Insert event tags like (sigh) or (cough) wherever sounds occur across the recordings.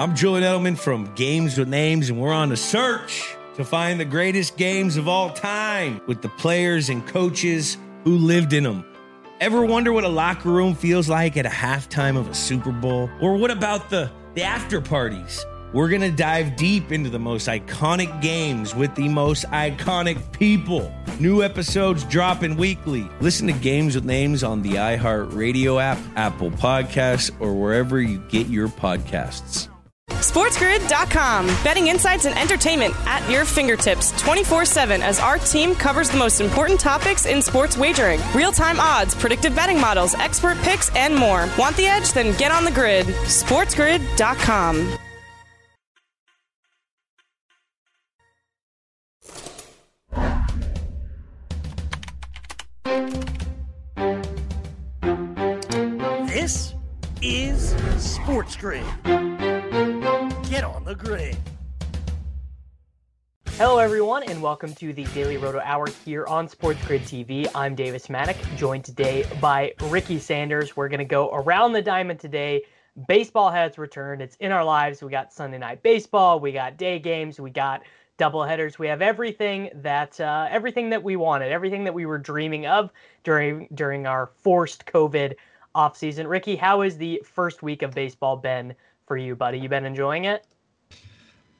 I'm Julian Edelman from Games with Names, and we're on a search to find the greatest games of all time with the players and coaches who lived in them. Ever wonder what a locker room feels like at a halftime of a Super Bowl? Or what about the, the after parties? We're going to dive deep into the most iconic games with the most iconic people. New episodes dropping weekly. Listen to Games with Names on the iHeartRadio app, Apple Podcasts, or wherever you get your podcasts. SportsGrid.com. Betting insights and entertainment at your fingertips 24 7 as our team covers the most important topics in sports wagering real time odds, predictive betting models, expert picks, and more. Want the edge? Then get on the grid. SportsGrid.com. This is Sports Grid. Get on the grid. Hello, everyone, and welcome to the Daily Roto Hour here on Sports Grid TV. I'm Davis Maddock, joined today by Ricky Sanders. We're going to go around the diamond today. Baseball has returned. It's in our lives. We got Sunday night baseball. We got day games. We got double headers. We have everything that uh, everything that we wanted, everything that we were dreaming of during during our forced COVID offseason. Ricky, how has the first week of baseball been for you, buddy? You been enjoying it?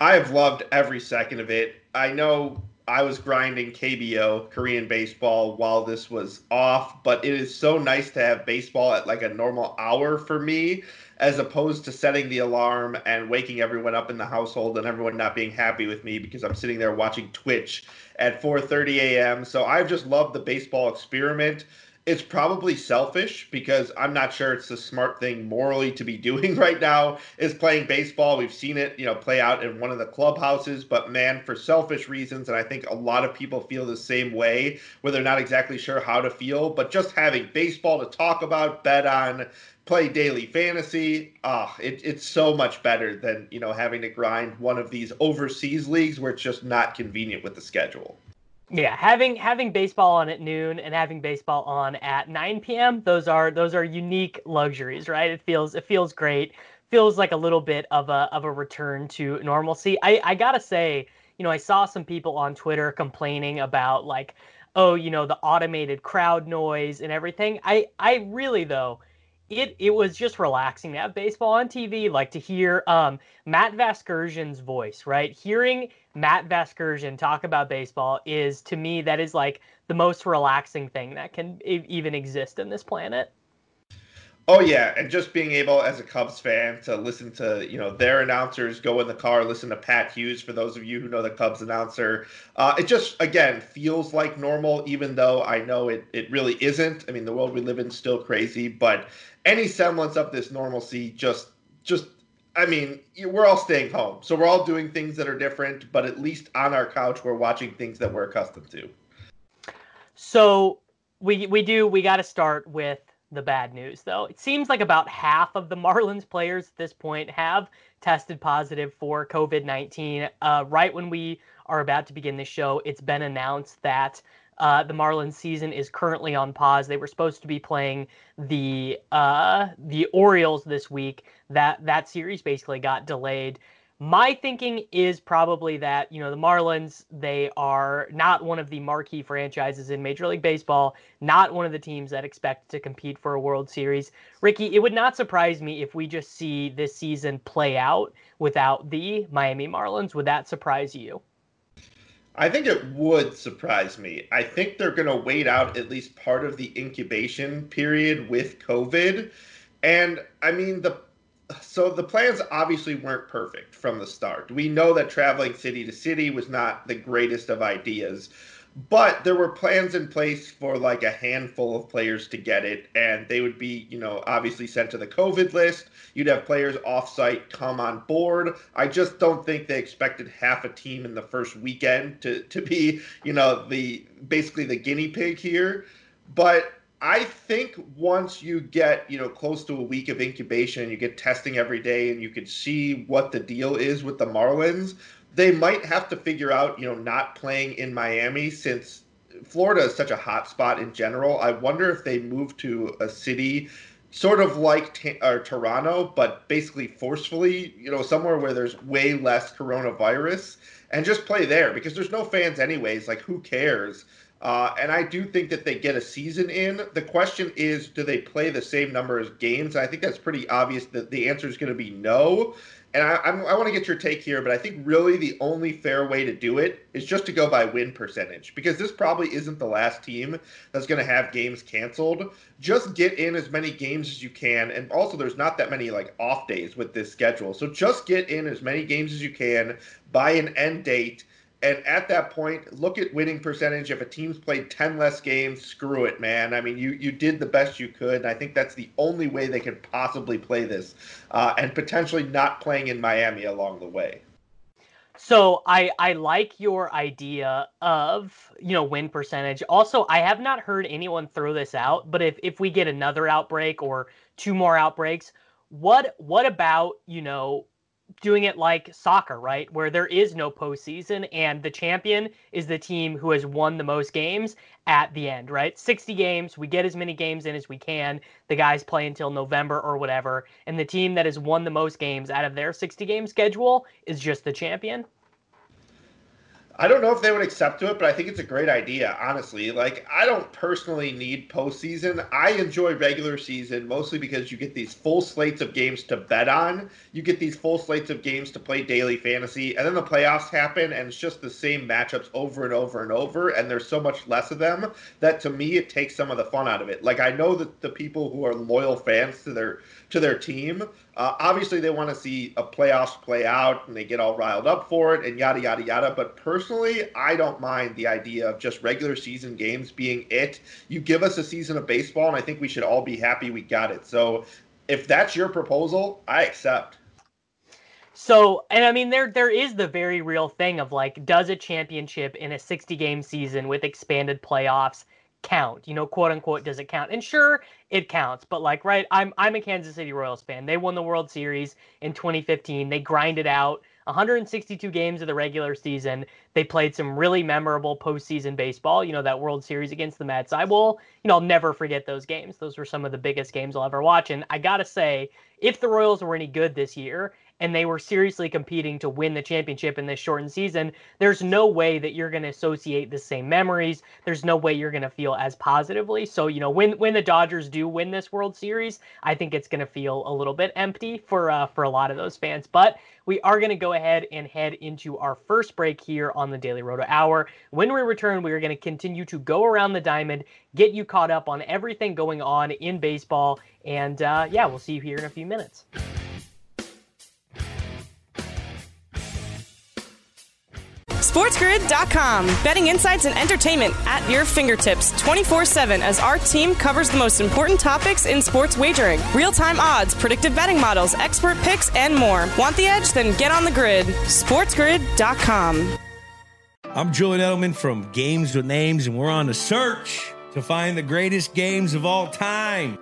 I have loved every second of it. I know I was grinding KBO, Korean baseball, while this was off, but it is so nice to have baseball at like a normal hour for me as opposed to setting the alarm and waking everyone up in the household and everyone not being happy with me because I'm sitting there watching Twitch at 4:30 a.m. So I've just loved the baseball experiment. It's probably selfish because I'm not sure it's the smart thing morally to be doing (laughs) right now is playing baseball. We've seen it, you know, play out in one of the clubhouses, but man, for selfish reasons, and I think a lot of people feel the same way, where they're not exactly sure how to feel, but just having baseball to talk about, bet on, play daily fantasy. Ah, it, it's so much better than you know having to grind one of these overseas leagues where it's just not convenient with the schedule. Yeah, having having baseball on at noon and having baseball on at 9 p.m. Those are those are unique luxuries, right? It feels it feels great. Feels like a little bit of a of a return to normalcy. I I gotta say, you know, I saw some people on Twitter complaining about like, oh, you know, the automated crowd noise and everything. I I really though it it was just relaxing to have baseball on TV, like to hear um, Matt Vasgersian's voice, right? Hearing Matt Vasgersian talk about baseball is to me that is like the most relaxing thing that can even exist in this planet. Oh yeah, and just being able as a Cubs fan to listen to you know their announcers go in the car, listen to Pat Hughes. For those of you who know the Cubs announcer, uh, it just again feels like normal, even though I know it it really isn't. I mean, the world we live in is still crazy, but any semblance of this normalcy just just I mean, we're all staying home. So we're all doing things that are different, but at least on our couch we're watching things that we're accustomed to. So we we do we got to start with the bad news though. It seems like about half of the Marlins players at this point have tested positive for COVID-19. Uh, right when we are about to begin the show, it's been announced that uh, the Marlins season is currently on pause. They were supposed to be playing the uh, the Orioles this week. That that series basically got delayed. My thinking is probably that you know the Marlins they are not one of the marquee franchises in Major League Baseball, not one of the teams that expect to compete for a World Series. Ricky, it would not surprise me if we just see this season play out without the Miami Marlins. Would that surprise you? I think it would surprise me. I think they're going to wait out at least part of the incubation period with COVID. And I mean, the so the plans obviously weren't perfect from the start. We know that traveling city to city was not the greatest of ideas. But there were plans in place for like a handful of players to get it, and they would be, you know, obviously sent to the COVID list. You'd have players offsite come on board. I just don't think they expected half a team in the first weekend to to be, you know, the basically the guinea pig here. But I think once you get, you know, close to a week of incubation, you get testing every day and you can see what the deal is with the Marlins, they might have to figure out, you know, not playing in Miami since Florida is such a hot spot in general. I wonder if they move to a city sort of like T- or Toronto, but basically forcefully, you know, somewhere where there's way less coronavirus and just play there because there's no fans anyways. Like, who cares? Uh, and I do think that they get a season in. The question is, do they play the same number of games? I think that's pretty obvious that the answer is going to be no and I, I'm, i want to get your take here, but I think really the only fair way to do it is just to go by win percentage because this probably isn't the last team that's going to have games canceled. Just get in as many games as you can, and also there's not that many like off days with this schedule, so just get in as many games as you can by an end date and at that point, look at winning percentage. If a team's played 10 less games, screw it, man. I mean, you, you did the best you could. And I think that's the only way they could possibly play this uh, and potentially not playing in Miami along the way. So I I like your idea of you know win percentage. Also, I have not heard anyone throw this out, but if if we get another outbreak or two more outbreaks, what what about you know doing it like soccer, right? Where there is no postseason and the champion is the team who has won the most games at the end, right? 60 games, we get as many games in as we can. The guys play until November or whatever. And the team that has won the most games out of their 60 game schedule is just the champion. I don't know if they would accept to it, but I think it's a great idea, honestly. Like, I don't personally need postseason. I enjoy regular season mostly because you get these full slates of games to bet on. You get these full slates of games to play daily fantasy, and then the playoffs happen, and it's just the same matchups over and over and over, and there's so much less of them that to me it takes some of the fun out of it. Like, I know that the people who are loyal fans to their to their team uh, obviously, they want to see a playoffs play out and they get all riled up for it and yada, yada, yada. But personally, I don't mind the idea of just regular season games being it. You give us a season of baseball, and I think we should all be happy we got it. So if that's your proposal, I accept. So, and I mean, there there is the very real thing of like, does a championship in a 60 game season with expanded playoffs count? You know, quote unquote, does it count? And sure, it counts. But like, right, I'm I'm a Kansas City Royals fan. They won the World Series in 2015. They grinded out 162 games of the regular season. They played some really memorable postseason baseball. You know, that World Series against the Mets. I will, you know, I'll never forget those games. Those were some of the biggest games I'll ever watch. And I gotta say, if the Royals were any good this year, and they were seriously competing to win the championship in this shortened season, there's no way that you're going to associate the same memories. There's no way you're going to feel as positively. So, you know, when when the Dodgers do win this World Series, I think it's going to feel a little bit empty for uh, for a lot of those fans. But we are going to go ahead and head into our first break here on the Daily Roto Hour. When we return, we are going to continue to go around the diamond, get you caught up on everything going on in baseball, and uh, yeah, we'll see you here in a few minutes. SportsGrid.com. Betting insights and entertainment at your fingertips 24 7 as our team covers the most important topics in sports wagering real time odds, predictive betting models, expert picks, and more. Want the edge? Then get on the grid. SportsGrid.com. I'm Julian Edelman from Games with Names, and we're on the search to find the greatest games of all time.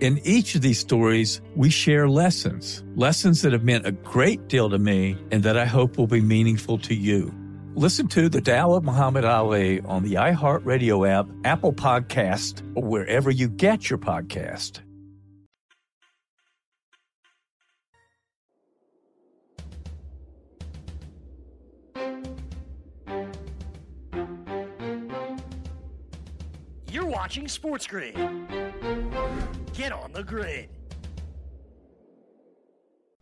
In each of these stories, we share lessons, lessons that have meant a great deal to me and that I hope will be meaningful to you. Listen to The Tao of Muhammad Ali on the iHeartRadio app, Apple Podcast, or wherever you get your podcast. You're watching Sports Grid. Get on the grid.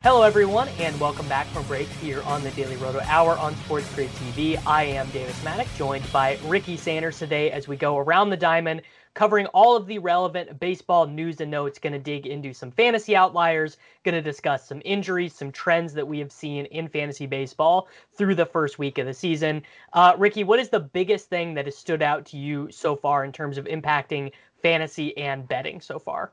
Hello, everyone, and welcome back from break here on the Daily Roto Hour on Sports Grid TV. I am Davis Maddock, joined by Ricky Sanders today as we go around the diamond, covering all of the relevant baseball news and notes. Going to dig into some fantasy outliers, going to discuss some injuries, some trends that we have seen in fantasy baseball through the first week of the season. Uh, Ricky, what is the biggest thing that has stood out to you so far in terms of impacting fantasy and betting so far?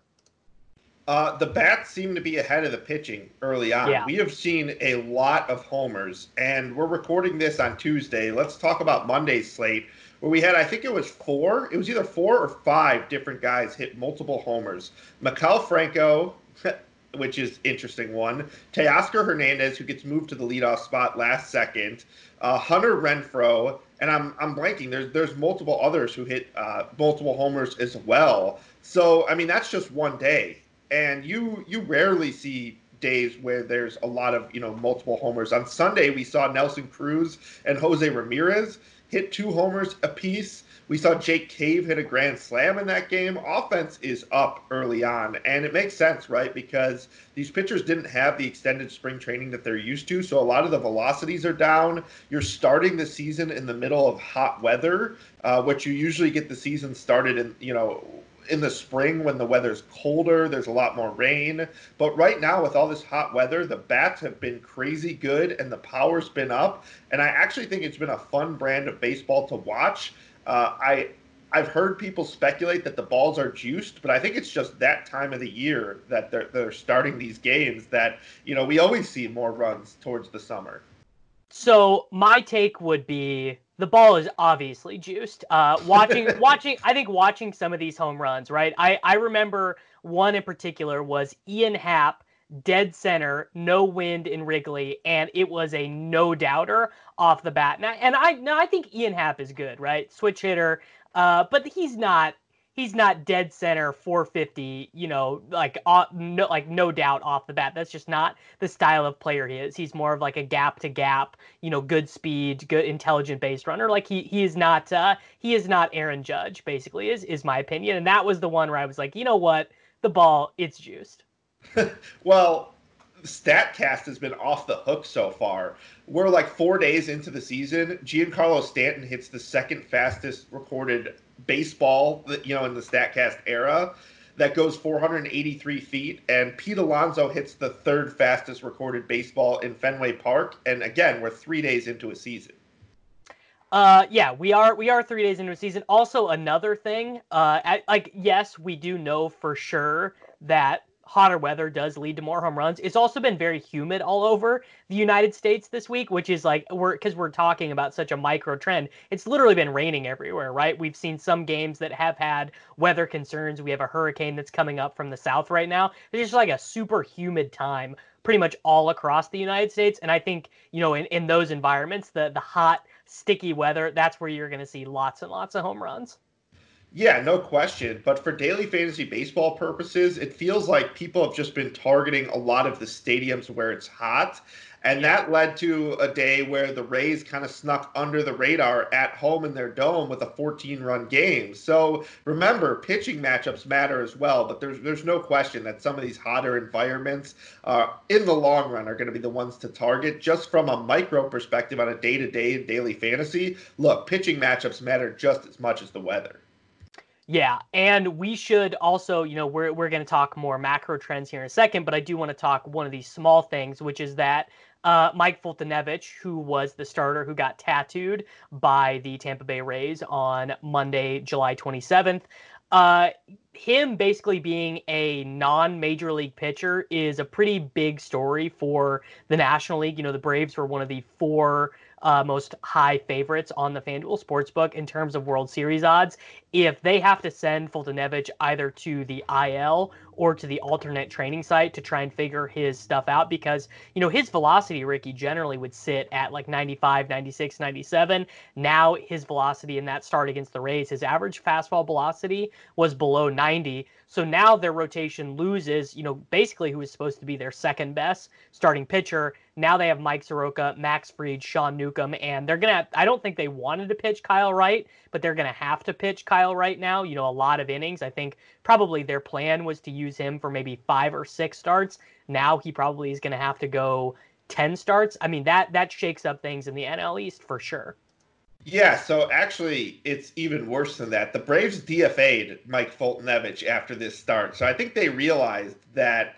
Uh, the bats seem to be ahead of the pitching early on. Yeah. We have seen a lot of homers, and we're recording this on Tuesday. Let's talk about Monday's slate, where we had, I think it was four, it was either four or five different guys hit multiple homers. Maikel Franco, (laughs) which is interesting one. Teoscar Hernandez, who gets moved to the leadoff spot last second. Uh, Hunter Renfroe, and I'm I'm blanking. There's there's multiple others who hit uh, multiple homers as well. So I mean that's just one day and you you rarely see days where there's a lot of you know multiple homers. On Sunday, we saw Nelson Cruz and Jose Ramirez hit two homers apiece. We saw Jake Cave hit a grand slam in that game. Offense is up early on, and it makes sense, right? Because these pitchers didn't have the extended spring training that they're used to, so a lot of the velocities are down. You're starting the season in the middle of hot weather, uh, which you usually get the season started in, you know, in the spring when the weather's colder, there's a lot more rain. But right now, with all this hot weather, the bats have been crazy good and the power's been up. And I actually think it's been a fun brand of baseball to watch. Uh, I I've heard people speculate that the balls are juiced, but I think it's just that time of the year that they're they're starting these games that you know we always see more runs towards the summer. So my take would be the ball is obviously juiced. Uh, (laughs) watching, watching, I think watching some of these home runs, right? I, I remember one in particular was Ian Happ, dead center, no wind in Wrigley, and it was a no doubter off the bat. And I, and I, no, I think Ian Happ is good, right? Switch hitter, uh, but he's not he's not dead center 450 you know like uh, no like no doubt off the bat. That's just not the style of player he is. He's more of like a gap to gap you know good speed good intelligent base runner. Like he he is not uh he is not aaron judge basically is is my opinion. And that was the one where i was like you know what? The ball it's juiced. (laughs) Well StatCast has been off the hook so far. We're like four days into the season. Giancarlo Stanton hits the second fastest recorded baseball, you know, in the Statcast era. That goes 483 feet, and Pete Alonso hits the third fastest recorded baseball in Fenway Park. And again, we're three days into a season. Uh, yeah, we are we are three days into a season. Also, another thing, uh, at, like yes, we do know for sure that hotter weather does lead to more home runs. It's also been very humid all over the United States this week, which is like we're because we're talking about such a micro trend. It's literally been raining everywhere, right? We've seen some games that have had weather concerns. We have a hurricane that's coming up from the south right now. It's just like a super humid time pretty much all across the United States. And I think, you know, in, in those environments, the the hot, sticky weather, that's where you're gonna see lots and lots of home runs. Yeah, no question. But for daily fantasy baseball purposes, it feels like people have just been targeting a lot of the stadiums where it's hot. And that led to a day where the Rays kind of snuck under the radar at home in their dome with a 14 run game. So remember, pitching matchups matter as well, but there's there's no question that some of these hotter environments uh, in the long run are going to be the ones to target. Just from a micro perspective on a day to day daily fantasy, look, pitching matchups matter just as much as the weather. Yeah, and we should also, you know, we're we're going to talk more macro trends here in a second, but I do want to talk one of these small things, which is that uh, Mike Foltynewicz, who was the starter who got tattooed by the Tampa Bay Rays on Monday, July 27th, uh, him basically being a non-major league pitcher is a pretty big story for the National League. You know, the Braves were one of the four uh, most high favorites on the FanDuel Sportsbook in terms of World Series odds. If they have to send Foltynewicz either to the IL or to the alternate training site to try and figure his stuff out, because, you know, his velocity, Ricky, generally would sit at like 95, 96, 97. Now his velocity in that start against the Rays, his average fastball velocity was below 90. So now their rotation loses, you know, basically who was supposed to be their second best starting pitcher. Now they have Mike Soroka, Max Fried, Sean Newcomb, and they're to, I don't think they wanted to pitch Kyle Wright, but they're to have to pitch Kyle Wright now, you know, a lot of innings. I think probably their plan was to use him for maybe five or six starts. Now he probably is going to have to go 10 starts. I mean, that, that shakes up things in the NL East for sure. Yeah, so actually, it's even worse than that. The Braves DFA'd Mike Foltynewicz after this start. So I think they realized that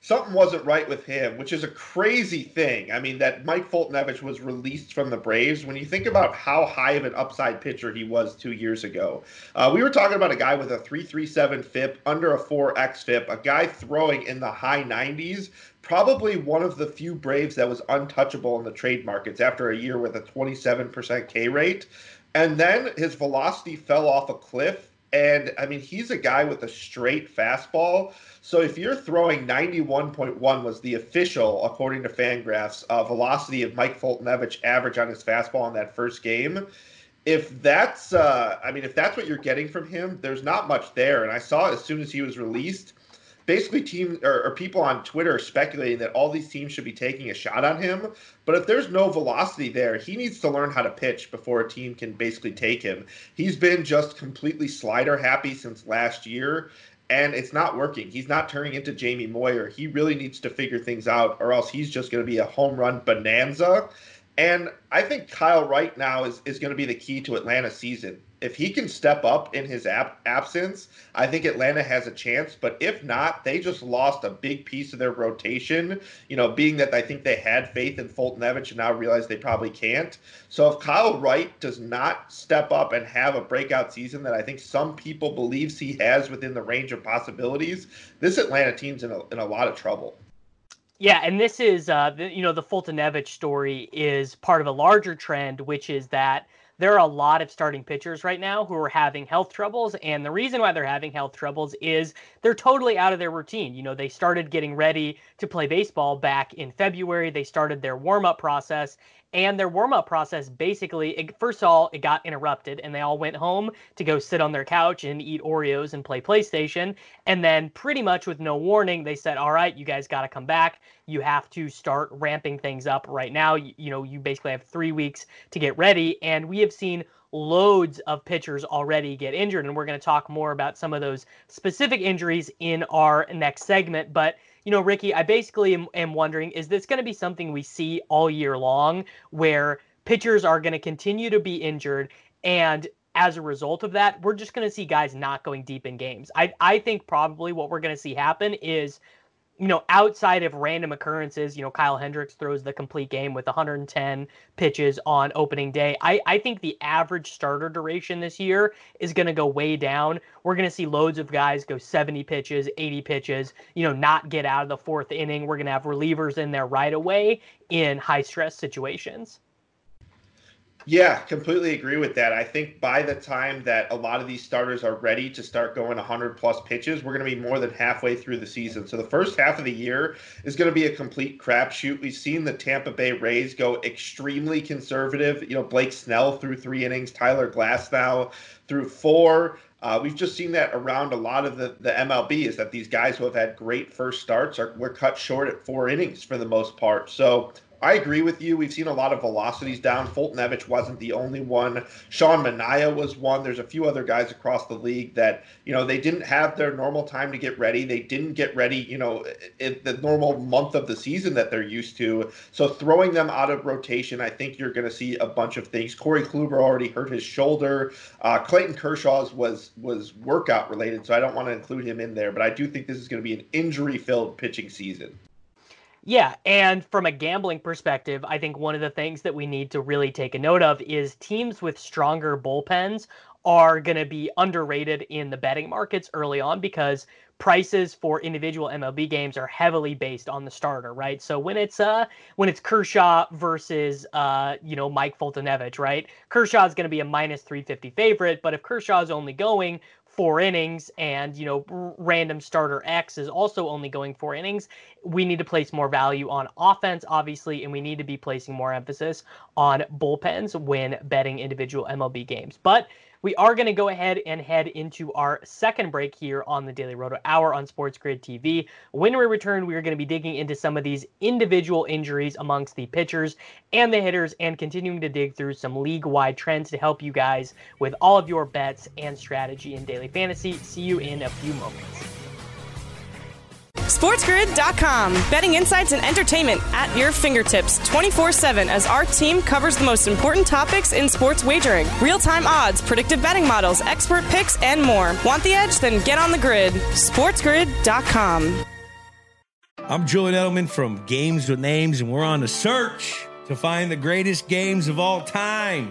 something wasn't right with him, which is a crazy thing. I mean, that Mike Foltynewicz was released from the Braves. When you think about how high of an upside pitcher he was two years ago, uh, we were talking about a guy with a 3.37 FIP, under a 4x FIP, a guy throwing in the high 90s. Probably one of the few Braves that was untouchable in the trade markets after a year with a 27% K rate. And then his velocity fell off a cliff and I mean, he's a guy with a straight fastball. So if you're throwing 91.1 was the official, according to Fangraphs, uh, velocity of Mike Foltynewicz average on his fastball in that first game. If that's, uh, I mean, if that's what you're getting from him, there's not much there. And I saw as soon as he was released, basically teams or, or, people on Twitter speculating that all these teams should be taking a shot on him. But if there's no velocity there, he needs to learn how to pitch before a team can basically take him. He's been just completely slider happy since last year. And it's not working. He's not turning into Jamie Moyer. He really needs to figure things out, or else he's just going to be a home run bonanza. And I think Kyle Wright now is, is going to be the key to Atlanta's season if he can step up in his ab- absence, I think Atlanta has a chance. But if not, they just lost a big piece of their rotation. You know, being that I think they had faith in Foltynewicz and now realize they probably can't. So if Kyle Wright does not step up and have a breakout season that I think some people believes he has within the range of possibilities, this Atlanta team's in a, in a lot of trouble. Yeah, and this is, uh, the, you know, the Foltynewicz story is part of a larger trend, which is that there are a lot of starting pitchers right now who are having health troubles. And the reason why they're having health troubles is they're totally out of their routine. You know, they started getting ready to play baseball back in February. They started their warm up process and their warm up process basically, it, first of all, it got interrupted and they all went home to go sit on their couch and eat Oreos and play PlayStation. And then, pretty much with no warning, they said, All right, you guys got to come back. You have to start ramping things up right now. You, you know, you basically have three weeks to get ready. And we have seen loads of pitchers already get injured. And we're going to talk more about some of those specific injuries in our next segment. But you know, Ricky, I basically am, am wondering is this going to be something we see all year long where pitchers are going to continue to be injured and as a result of that, we're just going to see guys not going deep in games. I, I think probably what we're going to see happen is you know, outside of random occurrences, you know, Kyle Hendricks throws the complete game with 110 pitches on opening day. I, I think the average starter duration this year is going to go way down. We're going to see loads of guys go 70 pitches, 80 pitches, you know, not get out of the fourth inning. We're going to have relievers in there right away in high stress situations. Yeah, completely agree with that. I think by the time that a lot of these starters are ready to start going 100 plus pitches, we're going to be more than halfway through the season. So the first half of the year is going to be a complete crapshoot. We've seen the Tampa Bay Rays go extremely conservative. You know, Blake Snell through three innings, Tyler Glasnow through four. Uh, we've just seen that around a lot of the, the MLB is that these guys who have had great first starts are were cut short at four innings for the most part. So I agree with you. We've seen a lot of velocities down. Foltynewicz wasn't the only one. Sean Manaea was one. There's a few other guys across the league that, you know, they didn't have their normal time to get ready. They didn't get ready, you know, in the normal month of the season that they're used to. So throwing them out of rotation, I think you're going to see a bunch of things. Corey Kluber already hurt his shoulder. Uh, Clayton Kershaw's was was workout related, so I don't want to include him in there. But I do think this is going to be an injury filled pitching season. Yeah, and from a gambling perspective, I think one of the things that we need to really take a note of is teams with stronger bullpens are going to be underrated in the betting markets early on because prices for individual MLB games are heavily based on the starter, right? So when it's uh when it's Kershaw versus uh you know Mike Foltynewicz, right? Kershaw is going to be a minus 350 favorite, but if Kershaw is only going four innings and you know random starter x is also only going four innings. We need to place more value on offense obviously and we need to be placing more emphasis on bullpens when betting individual mlb games. But we are going to go ahead and head into our second break here on the Daily Roto Hour on Sports Grid TV. When we return, we are going to be digging into some of these individual injuries amongst the pitchers and the hitters and continuing to dig through some league wide trends to help you guys with all of your bets and strategy in daily fantasy. See you in a few moments. SportsGrid.com. Betting insights and entertainment at your fingertips 24 7 as our team covers the most important topics in sports wagering real time odds, predictive betting models, expert picks, and more. Want the edge? Then get on the grid. SportsGrid.com. I'm Julian Edelman from Games with Names, and we're on a search to find the greatest games of all time.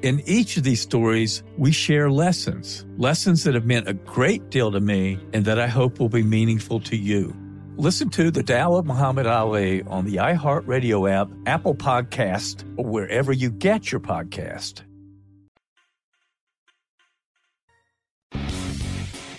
In each of these stories, we share lessons, lessons that have meant a great deal to me and that I hope will be meaningful to you. Listen to The Tao of Muhammad Ali on the iHeartRadio app, Apple Podcast, or wherever you get your podcast.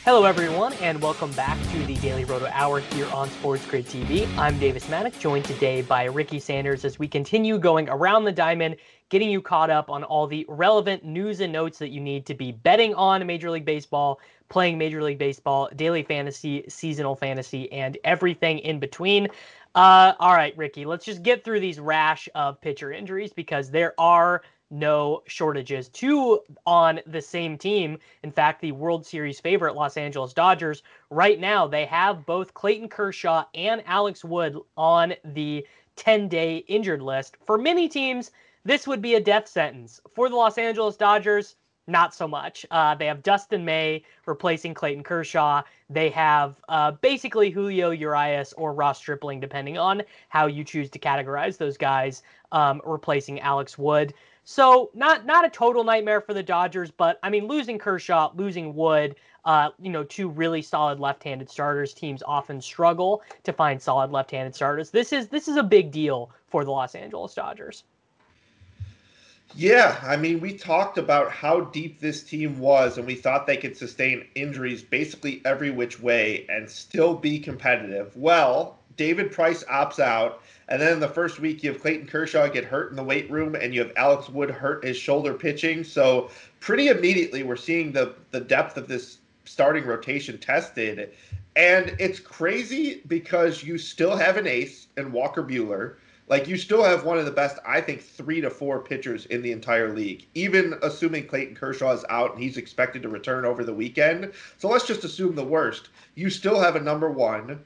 Hello, everyone, and welcome back to the Daily Roto Hour here on Sports Grid TV. I'm Davis Maddock, joined today by Ricky Sanders as we continue going around the diamond, getting you caught up on all the relevant news and notes that you need to be betting on Major League Baseball, playing Major League Baseball, daily fantasy, seasonal fantasy, and everything in between. Uh, all right, Ricky, let's just get through these rash of pitcher injuries because there are no shortages. Two on the same team. In fact, the World Series favorite Los Angeles Dodgers, right now, they have both Clayton Kershaw and Alex Wood on the 10 day injured list. For many teams, this would be a death sentence. For the Los Angeles Dodgers, not so much. Uh, they have Dustin May replacing Clayton Kershaw. They have uh, basically Julio Urias or Ross Stripling, depending on how you choose to categorize those guys, um, replacing Alex Wood. So not not a total nightmare for the Dodgers, but I mean losing Kershaw, losing Wood, uh, you know, two really solid left-handed starters. Teams often struggle to find solid left-handed starters. This is this is a big deal for the Los Angeles Dodgers. Yeah, I mean, we talked about how deep this team was, and we thought they could sustain injuries basically every which way and still be competitive. Well, David Price opts out and then in the first week, you have Clayton Kershaw get hurt in the weight room, and you have Alex Wood hurt his shoulder pitching. So pretty immediately, we're seeing the the depth of this starting rotation tested, and it's crazy because you still have an ace in Walker Buehler. Like you still have one of the best, I think, three to four pitchers in the entire league. Even assuming Clayton Kershaw is out and he's expected to return over the weekend. So let's just assume the worst. You still have a number one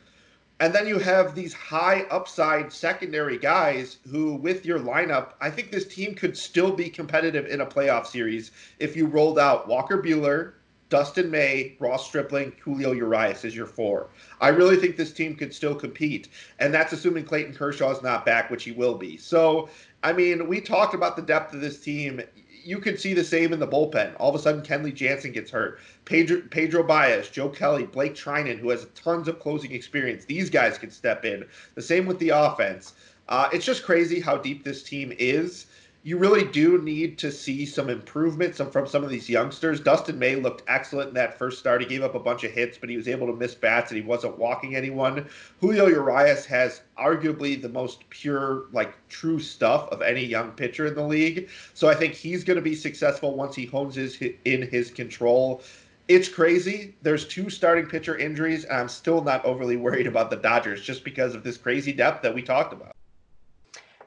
and then you have these high upside secondary guys who, with your lineup, I think this team could still be competitive in a playoff series if you rolled out Walker Buehler, Dustin May, Ross Stripling, Julio Urias is your four. I really think this team could still compete. And that's assuming Clayton Kershaw is not back, which he will be. So, I mean, we talked about the depth of this team you could see the same in the bullpen. All of a sudden, Kenley Jansen gets hurt. Pedro, Pedro Baez, Joe Kelly, Blake Treinen, who has tons of closing experience. These guys could step in. The same with the offense. Uh, it's just crazy how deep this team is you really do need to see some improvement some, from some of these youngsters. Dustin May looked excellent in that first start. He gave up a bunch of hits, but he was able to miss bats and he wasn't walking anyone. Julio Urias has arguably the most pure, like true stuff of any young pitcher in the league. So I think he's going to be successful once he hones his in his control. It's crazy. There's two starting pitcher injuries, and I'm still not overly worried about the Dodgers just because of this crazy depth that we talked about.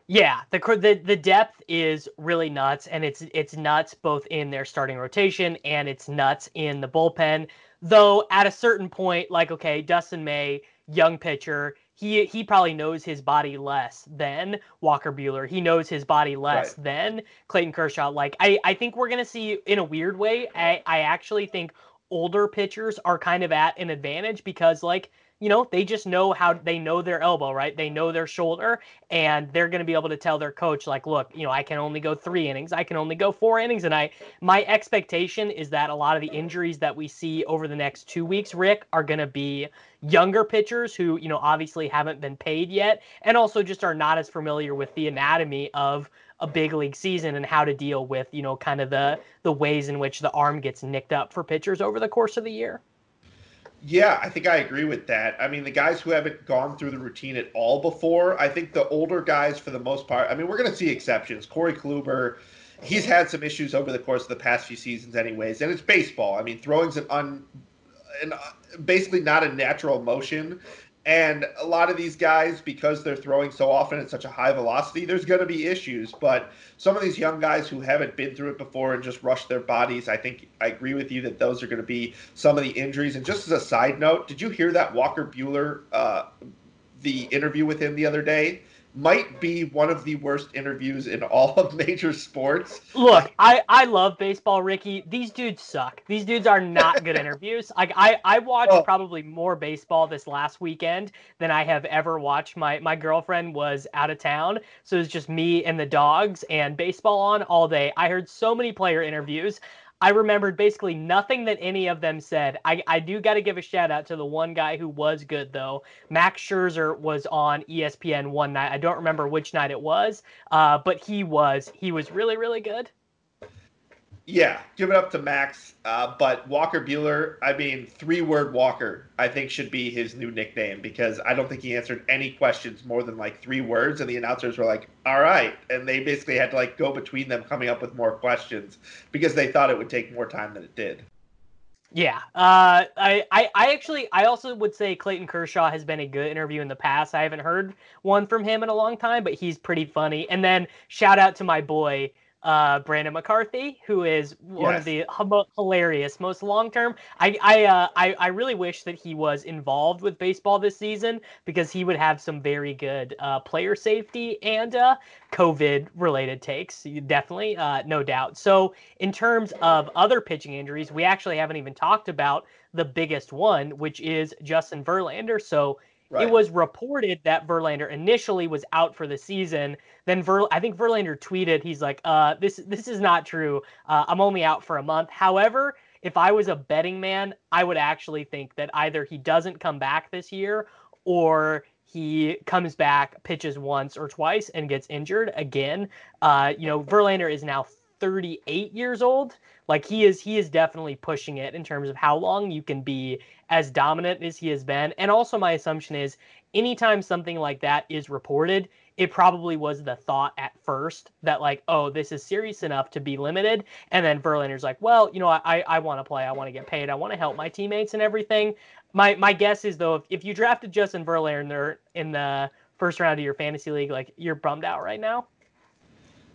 Yeah, the the the depth is really nuts, and it's it's nuts both in their starting rotation and it's nuts in the bullpen. Though at a certain point, like okay, Dustin May, young pitcher, he he probably knows his body less than Walker Buehler. He knows his body less right. than Clayton Kershaw. Like I I think we're gonna see in a weird way. I I actually think older pitchers are kind of at an advantage because like you know, they just know how they know their elbow, right? They know their shoulder, and they're going to be able to tell their coach, like, look, you know, I can only go three innings, I can only go four innings. And I, my expectation is that a lot of the injuries that we see over the next two weeks, Rick, are going to be younger pitchers who, you know, obviously haven't been paid yet, and also just are not as familiar with the anatomy of a big league season and how to deal with, you know, kind of the the ways in which the arm gets nicked up for pitchers over the course of the year. Yeah, I think I agree with that. I mean, the guys who haven't gone through the routine at all before, I think the older guys, for the most part, I mean, we're going to see exceptions. Corey Kluber, he's had some issues over the course of the past few seasons, anyways, and it's baseball. I mean, throwing's an un, an, uh, basically not a natural motion. And a lot of these guys, because they're throwing so often at such a high velocity, there's going to be issues. But some of these young guys who haven't been through it before and just rush their bodies, I think I agree with you that those are going to be some of the injuries. And just as a side note, did you hear that Walker Buehler, uh, the interview with him the other day? Might be one of the worst interviews in all of (laughs) major sports. Look, I, I love baseball, Ricky. These dudes suck. These dudes are not good (laughs) interviews. Like I, I watched oh. probably more baseball this last weekend than I have ever watched. My my girlfriend was out of town, so it was just me and the dogs and baseball on all day. I heard so many player interviews. I remembered basically nothing that any of them said. I, I do got to give a shout out to the one guy who was good though. Max Scherzer was on ESPN one night. I don't remember which night it was, uh, but he was he was really really good. Yeah, give it up to Max. Uh, but Walker Buehler, I mean, three word Walker, I think should be his new nickname because I don't think he answered any questions more than like three words. And the announcers were like, all right. And they basically had to like go between them coming up with more questions because they thought it would take more time than it did. Yeah, uh, I, I, I actually, I also would say Clayton Kershaw has been a good interview in the past. I haven't heard one from him in a long time, but he's pretty funny. And then shout out to my boy uh, Brandon McCarthy, who is one yes. of the hilarious, most long term. I I, uh, I I really wish that he was involved with baseball this season because he would have some very good uh, player safety and uh, COVID related takes. Definitely, uh, no doubt. So in terms of other pitching injuries, we actually haven't even talked about the biggest one, which is Justin Verlander. So Right. It was reported that Verlander initially was out for the season. Then Ver, I think Verlander tweeted, he's like, uh, "This this is not true. Uh, I'm only out for a month." However, if I was a betting man, I would actually think that either he doesn't come back this year, or he comes back, pitches once or twice, and gets injured again. Uh, you know, Verlander is now 38 years old. Like he is, he is definitely pushing it in terms of how long you can be as dominant as he has been. And also, my assumption is anytime something like that is reported, it probably was the thought at first that like, oh, this is serious enough to be limited. And then Verlander's like, well, you know, I I want to play, I want to get paid, I want to help my teammates and everything. My my guess is though, if, if you drafted Justin Verlander in the first round of your fantasy league, like you're bummed out right now.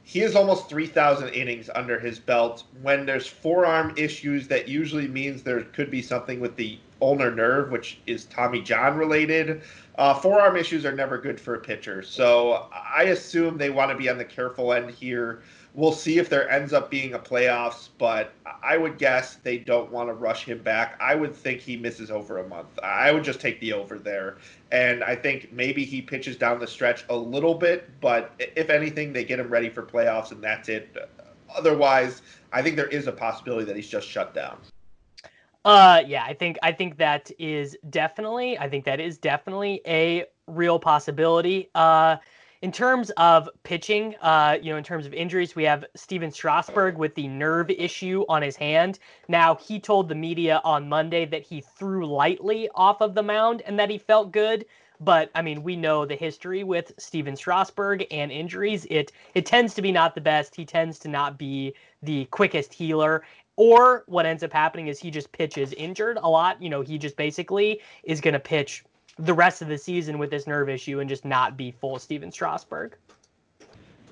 He has almost 3,000 innings under his belt. When there's forearm issues, that usually means there could be something with the ulnar nerve, which is Tommy John related. Uh, forearm issues are never good for a pitcher. So I assume they want to be on the careful end here. We'll see if there ends up being a playoffs, but I would guess they don't want to rush him back. I would think he misses over a month. I would just take the over there. And I think maybe he pitches down the stretch a little bit, but if anything, they get him ready for playoffs and that's it. Otherwise, I think there is a possibility that he's just shut down. Uh, yeah, I think I think that is definitely I think that is definitely a real possibility. Uh, in terms of pitching, uh, you know, in terms of injuries, we have Stephen Strasburg with the nerve issue on his hand. Now, he told the media on Monday that he threw lightly off of the mound and that he felt good. But I mean, we know the history with Stephen Strasburg and injuries. It it tends to be not the best. He tends to not be the quickest healer. Or what ends up happening is he just pitches injured a lot. You know, he just basically is going to pitch the rest of the season with this nerve issue and just not be full Stephen Strasburg.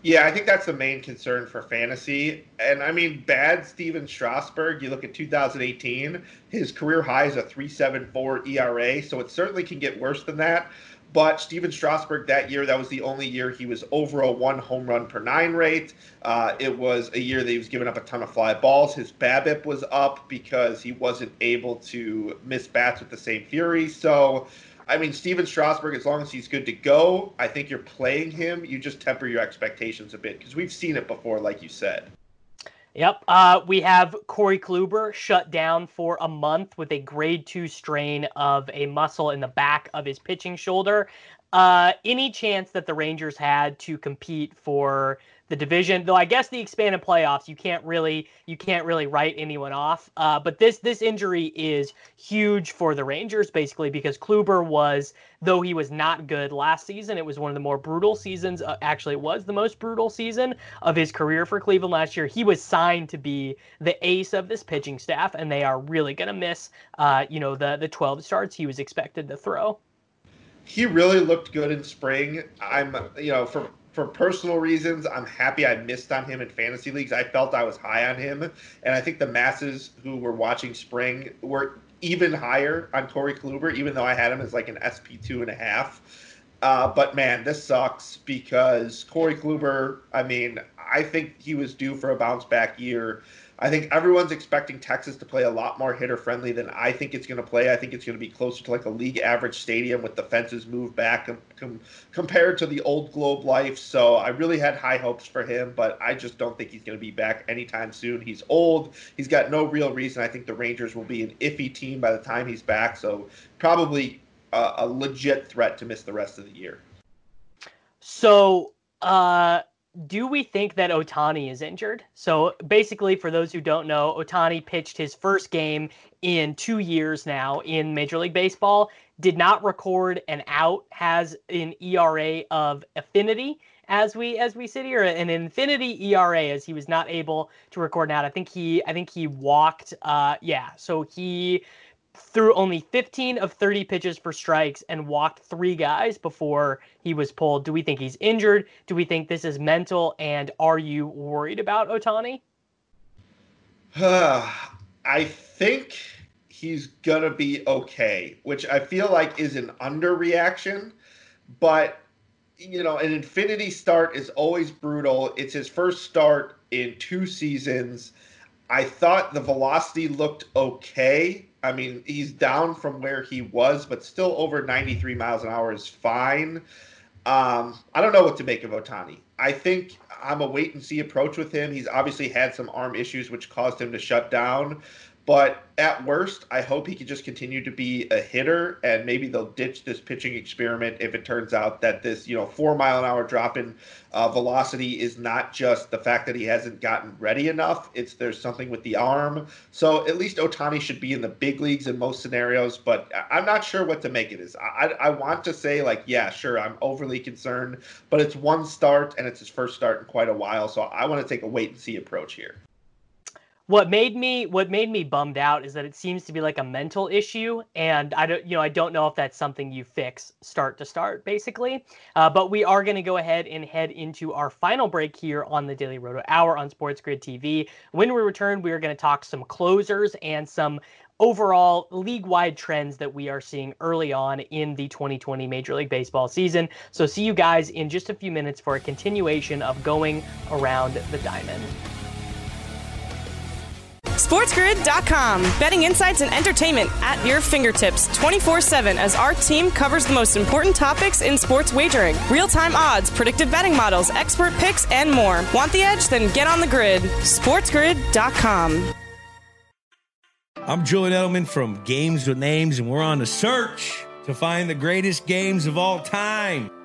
Yeah, I think that's the main concern for fantasy. And I mean, bad Stephen Strasburg, you look at 2018, his career high is a 374 ERA, so it certainly can get worse than that. But Stephen Strasburg that year, that was the only year he was over a one home run per nine rate. Uh, it was a year that he was giving up a ton of fly balls. His BABIP was up because he wasn't able to miss bats with the same fury. So, I mean, Stephen Strasburg, as long as he's good to go, I think you're playing him. You just temper your expectations a bit because we've seen it before, like you said. Yep. Uh, we have Corey Kluber shut down for a month with a grade two strain of a muscle in the back of his pitching shoulder. Uh, any chance that the Rangers had to compete for the division. Though I guess the expanded playoffs, you can't really you can't really write anyone off. Uh, but this this injury is huge for the Rangers, basically because Kluber was, though he was not good last season, it was one of the more brutal seasons. Uh, actually, it was the most brutal season of his career for Cleveland last year. He was signed to be the ace of this pitching staff, and they are really going to miss, uh, you know, the the 12 starts he was expected to throw he really looked good in spring. I'm, you know, for for personal reasons, I'm happy I missed on him in fantasy leagues. I felt I was high on him, and I think the masses who were watching spring were even higher on Corey Kluber, even though I had him as like an SP two and a half. Uh, but man, this sucks because Corey Kluber. I mean, I think he was due for a bounce back year. I think everyone's expecting Texas to play a lot more hitter friendly than I think it's going to play. I think it's going to be closer to like a league average stadium with the fences moved back com- com- compared to the old Globe Life. So I really had high hopes for him, but I just don't think he's going to be back anytime soon. He's old. He's got no real reason. I think the Rangers will be an iffy team by the time he's back. So probably a, a legit threat to miss the rest of the year. So, uh, do we think that Ohtani is injured? So basically, for those who don't know, Ohtani pitched his first game in two years now in Major League Baseball, did not record an out, has an ERA of affinity as we as we sit here an infinity ERA as he was not able to record an out. I think he I think he walked uh yeah, so he threw only 15 of 30 pitches for strikes and walked three guys before he was pulled. Do we think he's injured? Do we think this is mental? And are you worried about Ohtani? (sighs) I think he's going to be okay, which I feel like is an underreaction. But, you know, an infinity start is always brutal. It's his first start in two seasons. I thought the velocity looked okay I mean, he's down from where he was, but still over 93 miles an hour is fine. Um, I don't know what to make of Ohtani. I think I'm a wait and see approach with him. He's obviously had some arm issues, which caused him to shut down. But at worst, I hope he can just continue to be a hitter, and maybe they'll ditch this pitching experiment if it turns out that this, you know, four mile an hour drop in uh, velocity is not just the fact that he hasn't gotten ready enough. It's there's something with the arm. So at least Ohtani should be in the big leagues in most scenarios, but I'm not sure what to make it is. I, I want to say like, yeah, sure, I'm overly concerned, but it's one start and it's his first start in quite a while, so I want to take a wait and see approach here what made me what made me bummed out is that it seems to be like a mental issue and i don't you know i don't know if that's something you fix start to start basically uh, but we are going to go ahead and head into our final break here on the daily roto hour on sports grid tv when we return we are going to talk some closers and some overall league wide trends that we are seeing early on in the 2020 Major League Baseball season. So, see you guys in just a few minutes for a continuation of going around the diamond. SportsGrid.com. Betting insights and entertainment at your fingertips 24 7 as our team covers the most important topics in sports wagering real time odds, predictive betting models, expert picks, and more. Want the edge? Then get on the grid. SportsGrid.com. I'm Julian Edelman from Games with Names, and we're on a search to find the greatest games of all time.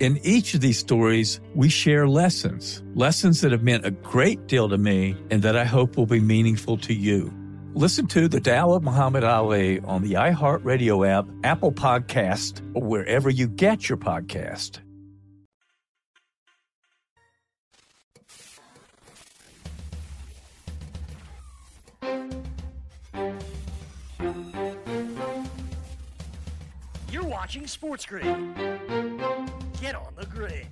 In each of these stories, we share lessons, lessons that have meant a great deal to me and that I hope will be meaningful to you. Listen to The Tao of Muhammad Ali on the iHeartRadio app, Apple Podcast, or wherever you get your podcast. You're watching Sports Grid. Get on the grid.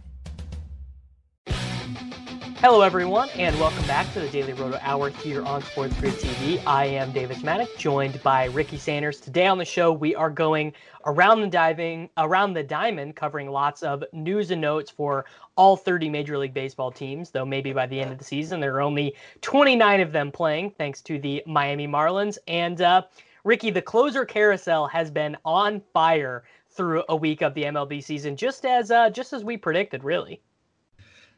Hello, everyone, and welcome back to the Daily Roto Hour here on Sports Grid TV. I am Davis Mattek, joined by Ricky Sanders. Today on the show, we are going around the diving, around the diamond, covering lots of news and notes for all 30 Major League Baseball teams. Though maybe by the end of the season, there are only 29 of them playing, thanks to the Miami Marlins. And uh, Ricky, the closer carousel has been on fire through a week of the MLB season, just as uh, just as we predicted, really.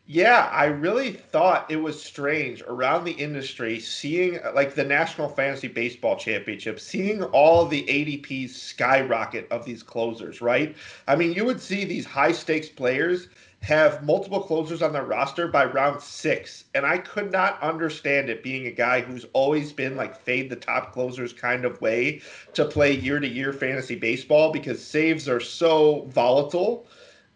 Yeah, I really thought it was strange around the industry seeing like the National Fantasy Baseball Championship, seeing all the ADPs skyrocket of these closers, right? I mean, you would see these high stakes players have multiple closers on their roster by round six. And I could not understand it being a guy who's always been like fade the top closers kind of way to play year to year fantasy baseball because saves are so volatile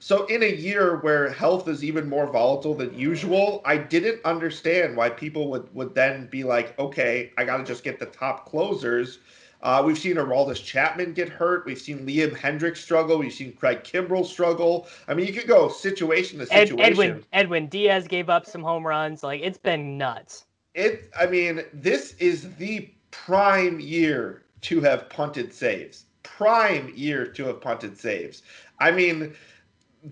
so in a year where health is even more volatile than usual, I didn't understand why people would would then be like, okay, I got to just get the top closers. Uh, we've seen Aroldis Chapman get hurt. We've seen Liam Hendriks struggle. We've seen Craig Kimbrel struggle. I mean, you could go situation to situation. Ed, Edwin Edwin Diaz gave up some home runs. Like it's been nuts. It. I mean, this is the prime year to have punted saves. Prime year to have punted saves. I mean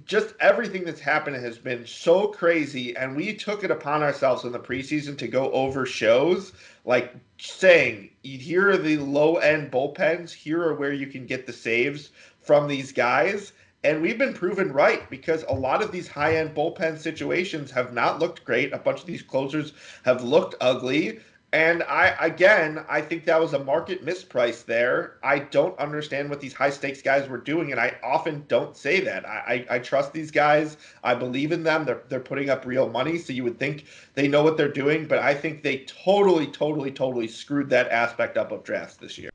just everything that's happened has been so crazy and we took it upon ourselves in the preseason to go over shows like saying here are the low end bullpens. Here are where you can get the saves from these guys. And we've been proven right because a lot of these high end bullpen situations have not looked great. A bunch of these closers have looked ugly and I again, I think that was a market misprice there. I don't understand what these high stakes guys were doing, and I often don't say that. I, I, I, trust these guys. I believe in them. They're they're putting up real money, so you would think they know what they're doing. But I think they totally, totally, totally screwed that aspect up of drafts this year.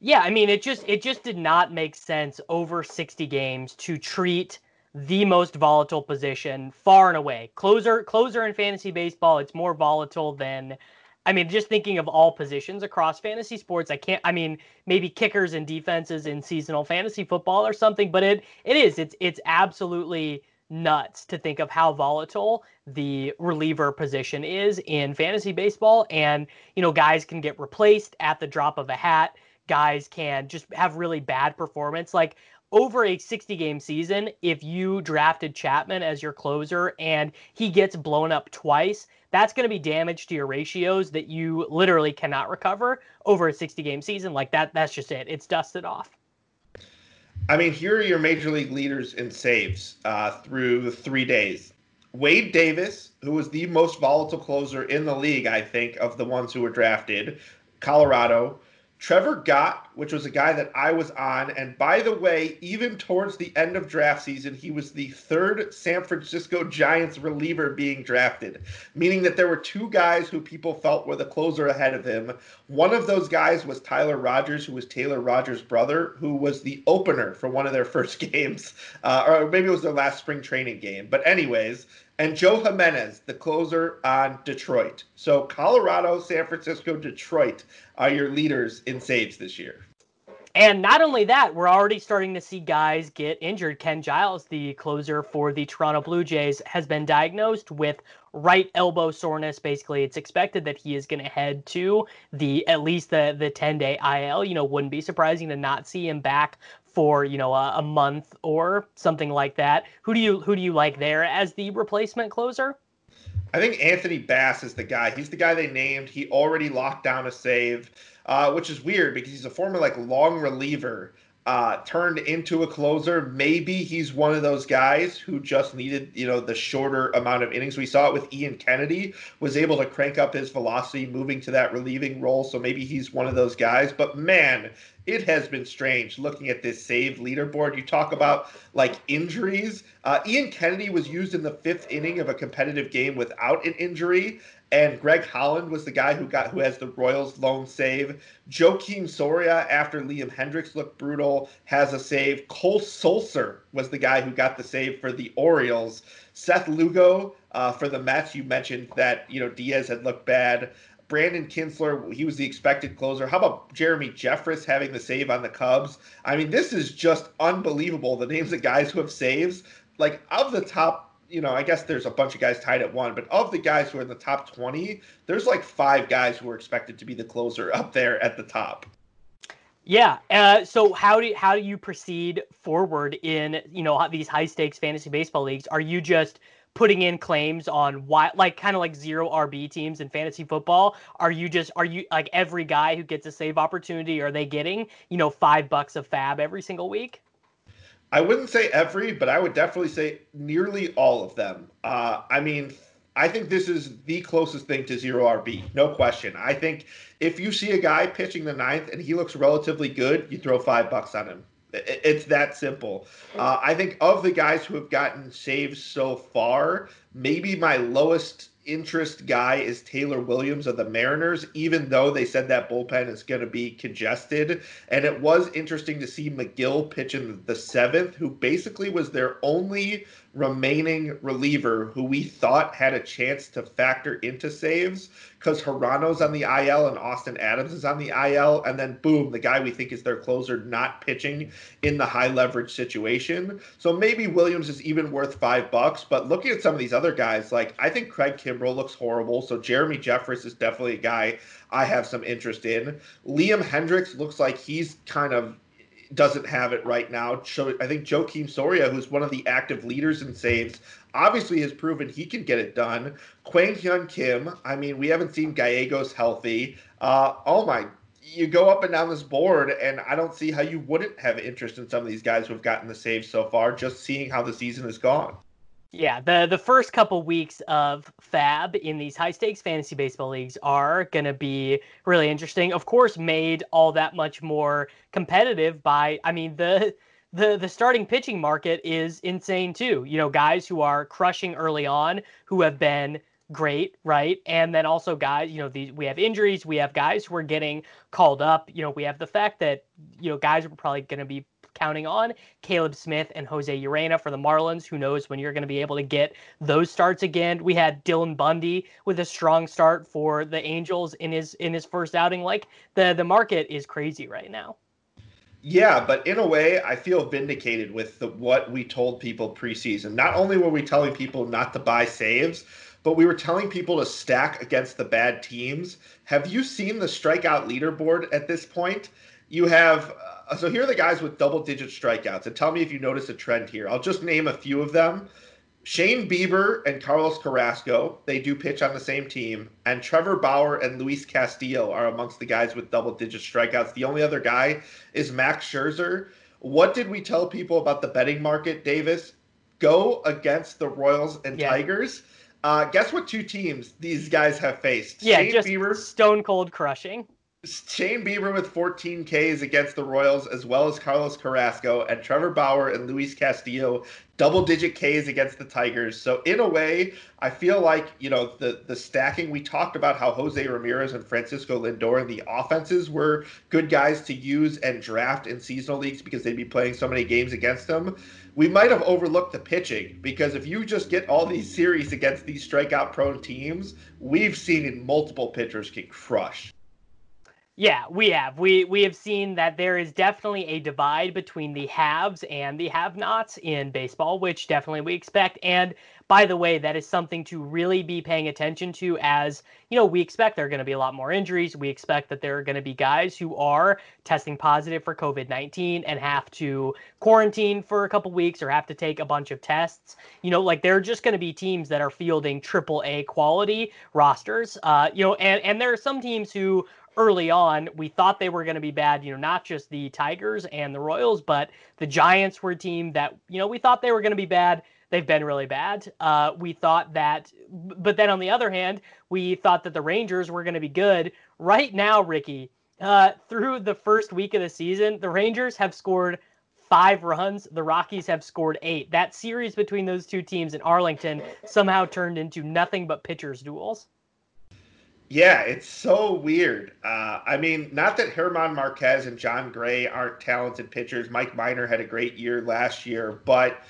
Yeah, I mean, it just it just did not make sense over sixty games to treat the most volatile position far and away. Closer closer in fantasy baseball, it's more volatile than I mean, just thinking of all positions across fantasy sports, I can't. I mean, maybe kickers and defenses in seasonal fantasy football or something, but it it is. It's it's absolutely nuts to think of how volatile the reliever position is in fantasy baseball, and you know, guys can get replaced at the drop of a hat. Guys can just have really bad performance. Like over a 60 game season, if you drafted Chapman as your closer and he gets blown up twice, that's going to be damage to your ratios that you literally cannot recover over a 60 game season. Like that, that's just it. It's dusted off. I mean, here are your major league leaders in saves uh, through three days. Wade Davis, who was the most volatile closer in the league, I think, of the ones who were drafted, Colorado. Trevor Gott, which was a guy that I was on. And by the way, even towards the end of draft season, he was the third San Francisco Giants reliever being drafted, meaning that there were two guys who people felt were the closer ahead of him. One of those guys was Tyler Rogers, who was Taylor Rogers' brother, who was the opener for one of their (laughs) first games, uh, or maybe it was their last spring training game. But, anyways, and Joe Jimenez, the closer on Detroit. So Colorado, San Francisco, Detroit are your leaders in saves this year. And not only that, we're already starting to see guys get injured. Ken Giles, the closer for the Toronto Blue Jays, has been diagnosed with right elbow soreness. Basically, it's expected that he is going to head to the at least the the 10 day IL. You know, wouldn't be surprising to not see him back for you know a, a month or something like that. Who do you who do you like there as the replacement closer? I think Anthony Bass is the guy. He's the guy they named. He already locked down a save, uh, which is weird because he's a former like long reliever uh, turned into a closer. Maybe he's one of those guys who just needed, you know, the shorter amount of innings. We saw it with Ian Kennedy, was able to crank up his velocity moving to that relieving role. So maybe he's one of those guys. But man, it has been strange looking at this save leaderboard. You talk about like injuries. Uh, Ian Kennedy was used in the fifth inning of a competitive game without an injury, and Greg Holland was the guy who got who has the Royals lone save. Joakim Soria, after Liam Hendriks looked brutal, has a save. Cole Sulser was the guy who got the save for the Orioles. Seth Lugo uh, for the Mets. You mentioned that you know Diaz had looked bad. Brandon Kintzler, he was the expected closer. How about Jeremy Jeffress having the save on the Cubs? I mean, this is just unbelievable. The names of guys who have saves, like of the top you know, I guess there's a bunch of guys tied at one, but of the guys who are in the top 20, there's like five guys who are expected to be the closer up there at the top. Yeah. Uh, so how do how do you proceed forward in you know these high stakes fantasy baseball leagues? Are you just putting in claims on why like kind of like zero RB teams in fantasy football? Are you just are you like every guy who gets a save opportunity are they getting, you know, 5 bucks of FAAB every single week? I wouldn't say every, but I would definitely say nearly all of them. Uh, I mean, I think this is the closest thing to zero RB, no question. I think if you see a guy pitching the ninth and he looks relatively good, you throw five bucks on him. It's that simple. Uh, I think of the guys who have gotten saves so far, maybe my lowest interest guy is Taylor Williams of the Mariners, even though they said that bullpen is going to be congested. And it was interesting to see Magill pitch in the seventh, who basically was their only remaining reliever who we thought had a chance to factor into saves because Hirano's on the IL and Austin Adams is on the IL. And then, boom, the guy we think is their closer not pitching in the high leverage situation. So maybe Williams is even worth five bucks. But looking at some of these other guys, like I think Craig Kimbrel looks horrible. So Jeremy Jeffress is definitely a guy I have some interest in. Liam Hendriks looks like he's kind of doesn't have it right now. So I think Joakim Soria, who's one of the active leaders in saves, obviously has proven he can get it done. Kwang Hyun Kim, I mean, we haven't seen Gallegos healthy. Uh, oh my, you go up and down this board, and I don't see how you wouldn't have interest in some of these guys who have gotten the saves so far, just seeing how the season has gone. Yeah, the the first couple weeks of FAAB in these high stakes fantasy baseball leagues are going to be really interesting. Of course, made all that much more competitive by I mean the the the starting pitching market is insane too. You know, guys who are crushing early on who have been great, right? And then also guys, you know, these we have injuries, we have guys who are getting called up. You know, we have the fact that you know guys are probably going to be counting on Caleb Smith and Jose Urena for the Marlins. Who knows when you're going to be able to get those starts again? We had Dylan Bundy with a strong start for the Angels in his in his first outing. Like the the market is crazy right now. Yeah, but in a way, I feel vindicated with the, what we told people preseason. Not only were we telling people not to buy saves, but we were telling people to stack against the bad teams. Have you seen the strikeout leaderboard at this point? You have so here are the guys with double digit strikeouts. And tell me if you notice a trend here. I'll just name a few of them. Shane Bieber and Carlos Carrasco, they do pitch on the same team. And Trevor Bauer and Luis Castillo are amongst the guys with double digit strikeouts. The only other guy is Max Scherzer. What did we tell people about the betting market, Davis? Go against the Royals and yeah. Tigers. Uh, guess what two teams these guys have faced? Yeah, Shane just Bieber, stone cold crushing. Shane Bieber with 14 Ks against the Royals, as well as Carlos Carrasco and Trevor Bauer and Luis Castillo, double digit Ks against the Tigers. So in a way, I feel like you know the the stacking. We talked about how Jose Ramirez and Francisco Lindor and the offenses were good guys to use and draft in seasonal leagues because they'd be playing so many games against them. We might have overlooked the pitching because if you just get all these series against these strikeout prone teams, we've seen multiple pitchers can crushed. Yeah, we have. We we have seen that there is definitely a divide between the haves and the have-nots in baseball, which definitely we expect. And by the way, that is something to really be paying attention to as, you know, we expect there are going to be a lot more injuries. We expect that there are going to be guys who are testing positive for COVID-19 and have to quarantine for a couple weeks or have to take a bunch of tests. You know, like there are just going to be teams that are fielding triple A quality rosters. Uh, you know, and and there are some teams who early on, we thought they were going to be bad, you know, not just the Tigers and the Royals, but the Giants were a team that, you know, we thought they were going to be bad. They've been really bad. Uh, we thought that, but then on the other hand, we thought that the Rangers were going to be good. Right now, Ricky, uh, through the first week of the season, the Rangers have scored five runs. The Rockies have scored eight. That series between those two teams in Arlington somehow turned into nothing but pitchers' duels. Yeah, it's so weird. Uh, I mean, not that German Marquez and Jon Gray aren't talented pitchers. Mike Minor had a great year last year, but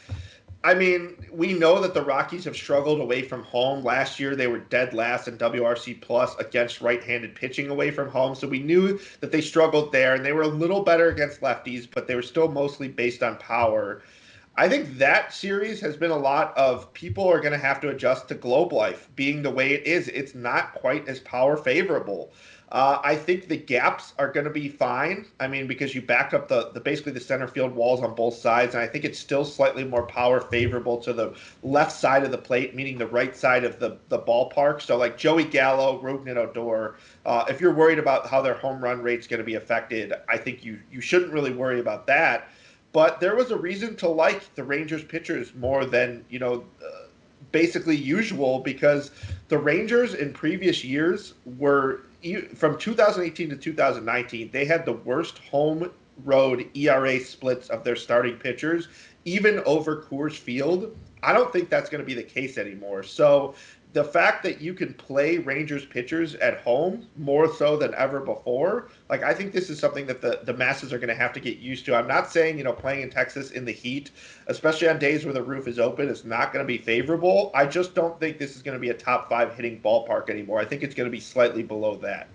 I mean, we know that the Rockies have struggled away from home. Last year, they were dead last in WRC plus against right-handed pitching away from home. So we knew that they struggled there, and they were a little better against lefties, but they were still mostly based on power. I think that series has been a lot of people are going to have to adjust to globe life being the way it is. It's not quite as power favorable. Uh, I think the gaps are going to be fine. I mean, because you back up the, the basically the center field walls on both sides, and I think it's still slightly more power favorable to the left side of the plate, meaning the right side of the, the ballpark. So, like Joey Gallo, Rougned Odor, uh, if you're worried about how their home run rate's going to be affected, I think you you shouldn't really worry about that. But there was a reason to like the Rangers pitchers more than you know. Uh, basically usual because the Rangers in previous years were from 2018 to 2019, they had the worst home road ERA splits of their starting pitchers, even over Coors Field. I don't think that's going to be the case anymore. So the fact that you can play Rangers pitchers at home more so than ever before, like I think this is something that the, the masses are going to have to get used to. I'm not saying, you know, playing in Texas in the heat, especially on days where the roof is open, is not going to be favorable. I just don't think this is going to be a top five hitting ballpark anymore. I think it's going to be slightly below that.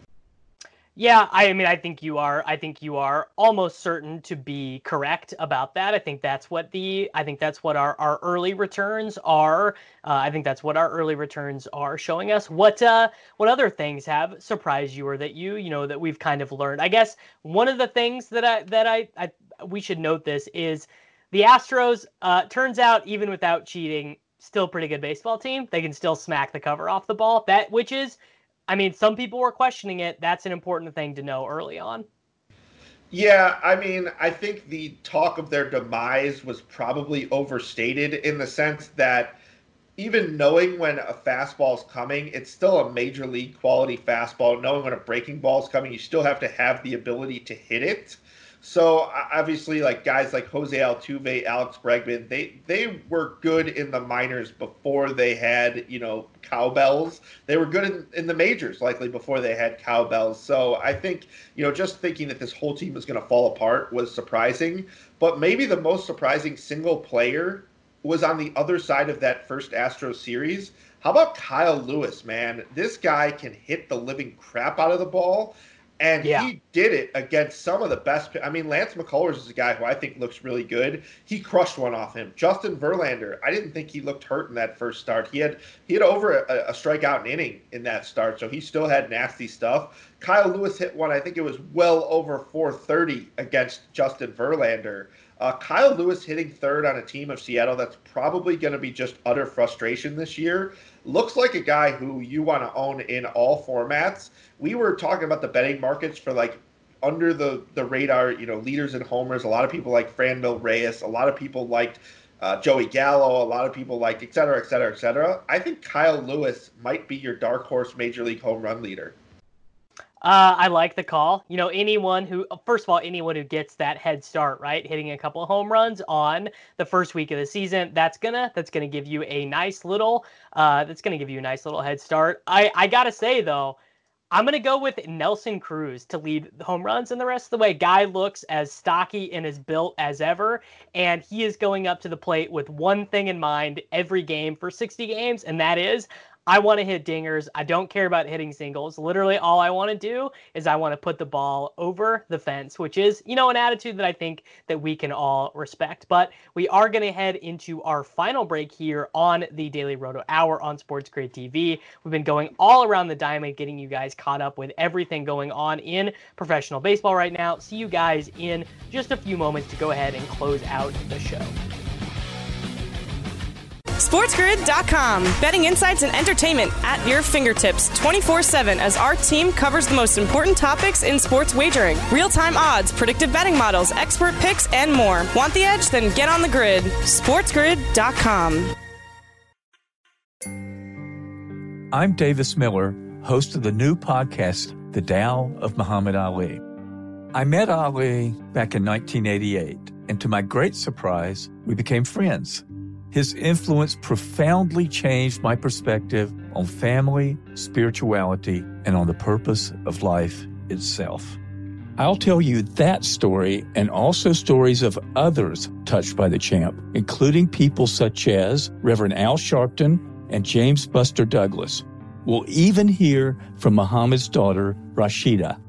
Yeah, I mean, I think you are. I think you are almost certain to be correct about that. I think that's what the. I think that's what our our early returns are. Uh, I think that's what our early returns are showing us. What uh, what other things have surprised you, or that you you know that we've kind of learned? I guess one of the things that I that I, I we should note this is the Astros. Uh, turns out, even without cheating, still pretty good baseball team. They can still smack the cover off the ball. That which is I mean, some people were questioning it. That's an important thing to know early on. Yeah, I mean, I think the talk of their demise was probably overstated in the sense that even knowing when a fastball is coming, it's still a major league quality fastball. Knowing when a breaking ball is coming, you still have to have the ability to hit it. So obviously, like guys like Jose Altuve, Alex Bregman, they they were good in the minors before they had you know cowbells. They were good in, in the majors, likely before they had cowbells. So I think you know just thinking that this whole team was going to fall apart was surprising. But maybe the most surprising single player was on the other side of that first Astro series. How about Kyle Lewis, man? This guy can hit the living crap out of the ball. And yeah. he did it against some of the best. I mean, Lance McCullers is a guy who I think looks really good. He crushed one off him. Justin Verlander, I didn't think he looked hurt in that first start. He had he had over a, a strikeout an inning in that start, so he still had nasty stuff. Kyle Lewis hit one. I think it was well over 430 against Justin Verlander. Uh, Kyle Lewis hitting third on a team of Seattle that's probably going to be just utter frustration this year. Looks like a guy who you want to own in all formats. We were talking about the betting markets for like under the, the radar, you know, leaders and homers. A lot of people like Franmil Reyes. A lot of people liked uh, Joey Gallo. A lot of people liked et cetera, et cetera, et cetera. I think Kyle Lewis might be your dark horse major league home run leader. Uh, I like the call. You know, anyone who, first of all, anyone who gets that head start, right, hitting a couple of home runs on the first week of the season, that's gonna that's gonna give you a nice little, uh, that's gonna give you a nice little head start. I I gotta say though, I'm gonna go with Nelson Cruz to lead the home runs, and the rest of the way, guy looks as stocky and as built as ever, and he is going up to the plate with one thing in mind every game for 60 games, and that is I want to hit dingers. I don't care about hitting singles. Literally, all I want to do is I want to put the ball over the fence, which is, you know, an attitude that I think that we can all respect. But we are going to head into our final break here on the Daily Roto Hour on Sports Grid TV. We've been going all around the diamond, getting you guys caught up with everything going on in professional baseball right now. See you guys in just a few moments to go ahead and close out the show. SportsGrid.com. Betting insights and entertainment at your fingertips 24 7 as our team covers the most important topics in sports wagering real time odds, predictive betting models, expert picks, and more. Want the edge? Then get on the grid. SportsGrid.com. I'm Davis Miller, host of the new podcast, The Tao of Muhammad Ali. I met Ali back in 1988, and to my great surprise, we became friends. His influence profoundly changed my perspective on family, spirituality, and on the purpose of life itself. I'll tell you that story and also stories of others touched by the champ, including people such as Reverend Al Sharpton and James Buster Douglas. We'll even hear from Muhammad's daughter, Rasheda.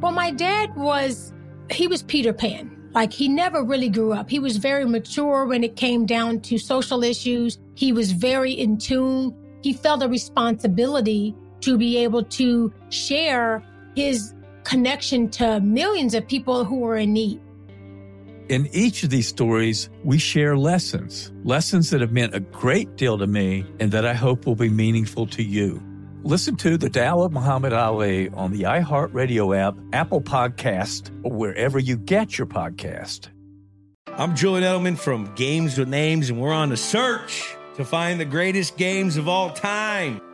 Well, my dad was, he was Peter Pan Like he never really grew up. He was very mature when it came down to social issues. He was very in tune. He felt a responsibility to be able to share his connection to millions of people who were in need. In each of these stories, we share lessons, lessons that have meant a great deal to me and that I hope will be meaningful to you. Listen to The Tao of Muhammad Ali on the iHeartRadio app, Apple Podcast, or wherever you get your podcast. I'm Julian Edelman from Games with Names, and we're on a search to find the greatest games of all time.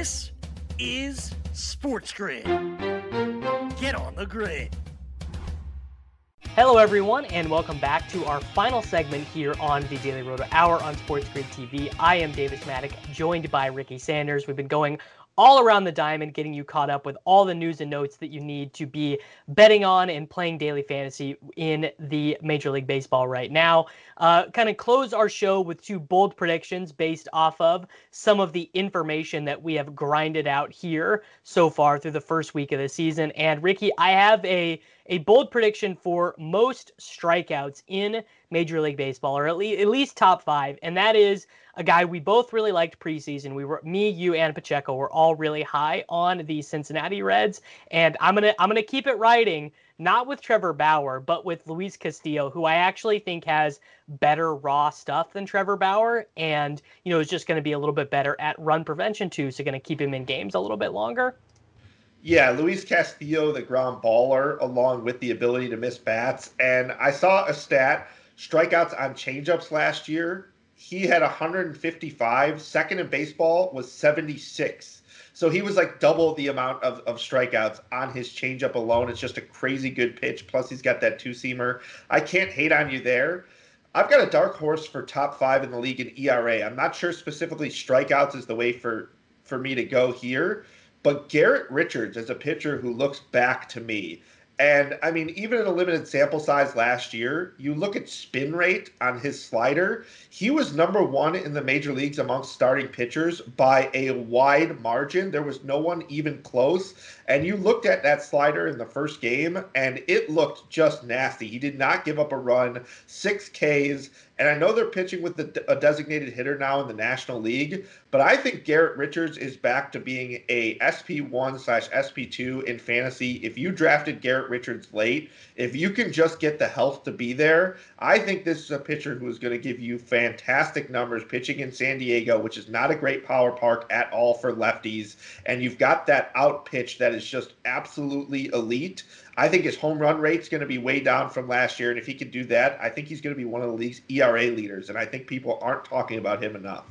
This is Sports Grid. Get on the grid. Hello, everyone, and welcome back to our final segment here on the Daily Roto Hour on Sports Grid TV. I am Davis Mattek, joined by Ricky Sanders. We've been going all around the diamond, getting you caught up with all the news and notes that you need to be betting on and playing daily fantasy in the Major League Baseball right now. Uh, kind of close our show with two bold predictions based off of some of the information that we have grinded out here so far through the first week of the season. And Ricky, I have a a bold prediction for most strikeouts in Major League Baseball, or at least at least top five, and that is a guy we both really liked preseason. We were me, you, and Pacheco were all really high on the Cincinnati Reds, and I'm gonna I'm gonna keep it riding, not with Trevor Bauer, but with Luis Castillo, who I actually think has better raw stuff than Trevor Bauer, and you know is just to be a little bit better at run prevention too, so to keep him in games a little bit longer. Yeah, Luis Castillo, the ground baller, along with the ability to miss bats. And I saw a stat strikeouts on changeups last year. He had 155. Second in baseball was 76. So he was like double the amount of, of strikeouts on his changeup alone. It's just a crazy good pitch. Plus, he's got that two seamer. I can't hate on you there. I've got a dark horse for top five in the league in ERA. I'm not sure specifically strikeouts is the way for for me to go here, but Garrett Richards is a pitcher who looks back to me. And I mean, even in a limited sample size last year, you look at spin rate on his slider, he was number one in the major leagues amongst starting pitchers by a wide margin. There was no one even close. And you looked at that slider in the first game, and it looked just nasty. He did not give up a run, six Ks. And I know they're pitching with the, a designated hitter now in the National League, but I think Garrett Richards is back to being a SP1 slash SP2 in fantasy. If you drafted Garrett Richards late, if you can just get the health to be there, I think this is a pitcher who is going to give you fantastic numbers pitching in San Diego, which is not a great power park at all for lefties. And you've got that out pitch that is just absolutely elite. I think his home run rate is going to be way down from last year. And if he can do that, I think he's going to be one of the league's ERA leaders. And I think people aren't talking about him enough.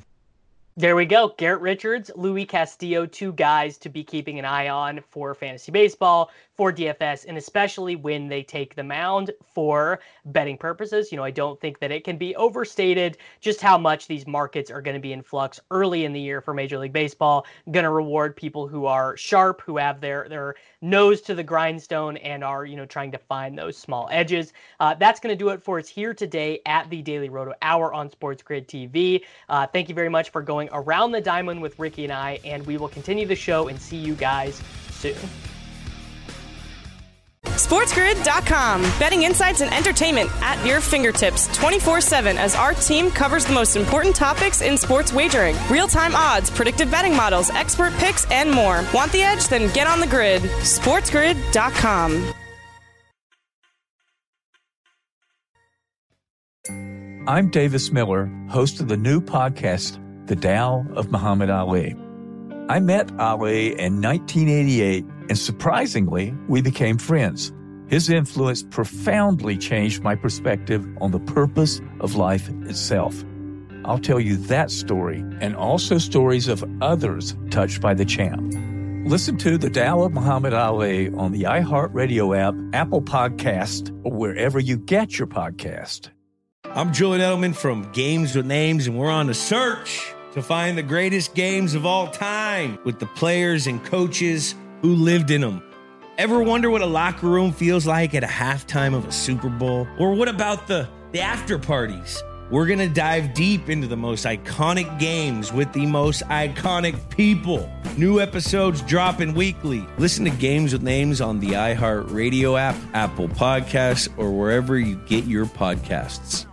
There we go. Garrett Richards, Luis Castillo, two guys to be keeping an eye on for fantasy baseball, for DFS, and especially when they take the mound for betting purposes. You know, I don't think that it can be overstated just how much these markets are going to be in flux early in the year for Major League Baseball. Going to reward people who are sharp, who have their their nose to the grindstone, and are you know trying to find those small edges. Uh, that's going to do it for us here today at the Daily Roto Hour on Sports Grid TV. Uh, thank you very much for going around the diamond with Ricky and I, and we will continue the show and see you guys soon. SportsGrid.com. Betting insights and entertainment at your fingertips 24 7 as our team covers the most important topics in sports wagering real time odds, predictive betting models, expert picks, and more. Want the edge? Then get on the grid. SportsGrid.com. I'm Davis Miller, host of the new podcast, The Tao of Muhammad Ali. I met Ali in 1988, and surprisingly, we became friends. His influence profoundly changed my perspective on the purpose of life itself. I'll tell you that story and also stories of others touched by the champ. Listen to The Tao of Muhammad Ali on the iHeartRadio app, Apple Podcast, or wherever you get your podcast. I'm Julian Edelman from Games with Names, and we're on a search to find the greatest games of all time with the players and coaches who lived in them. Ever wonder what a locker room feels like at a halftime of a Super Bowl? Or what about the, the after parties? We're going to dive deep into the most iconic games with the most iconic people. New episodes dropping weekly. Listen to Games with Names on the iHeartRadio app, Apple Podcasts, or wherever you get your podcasts.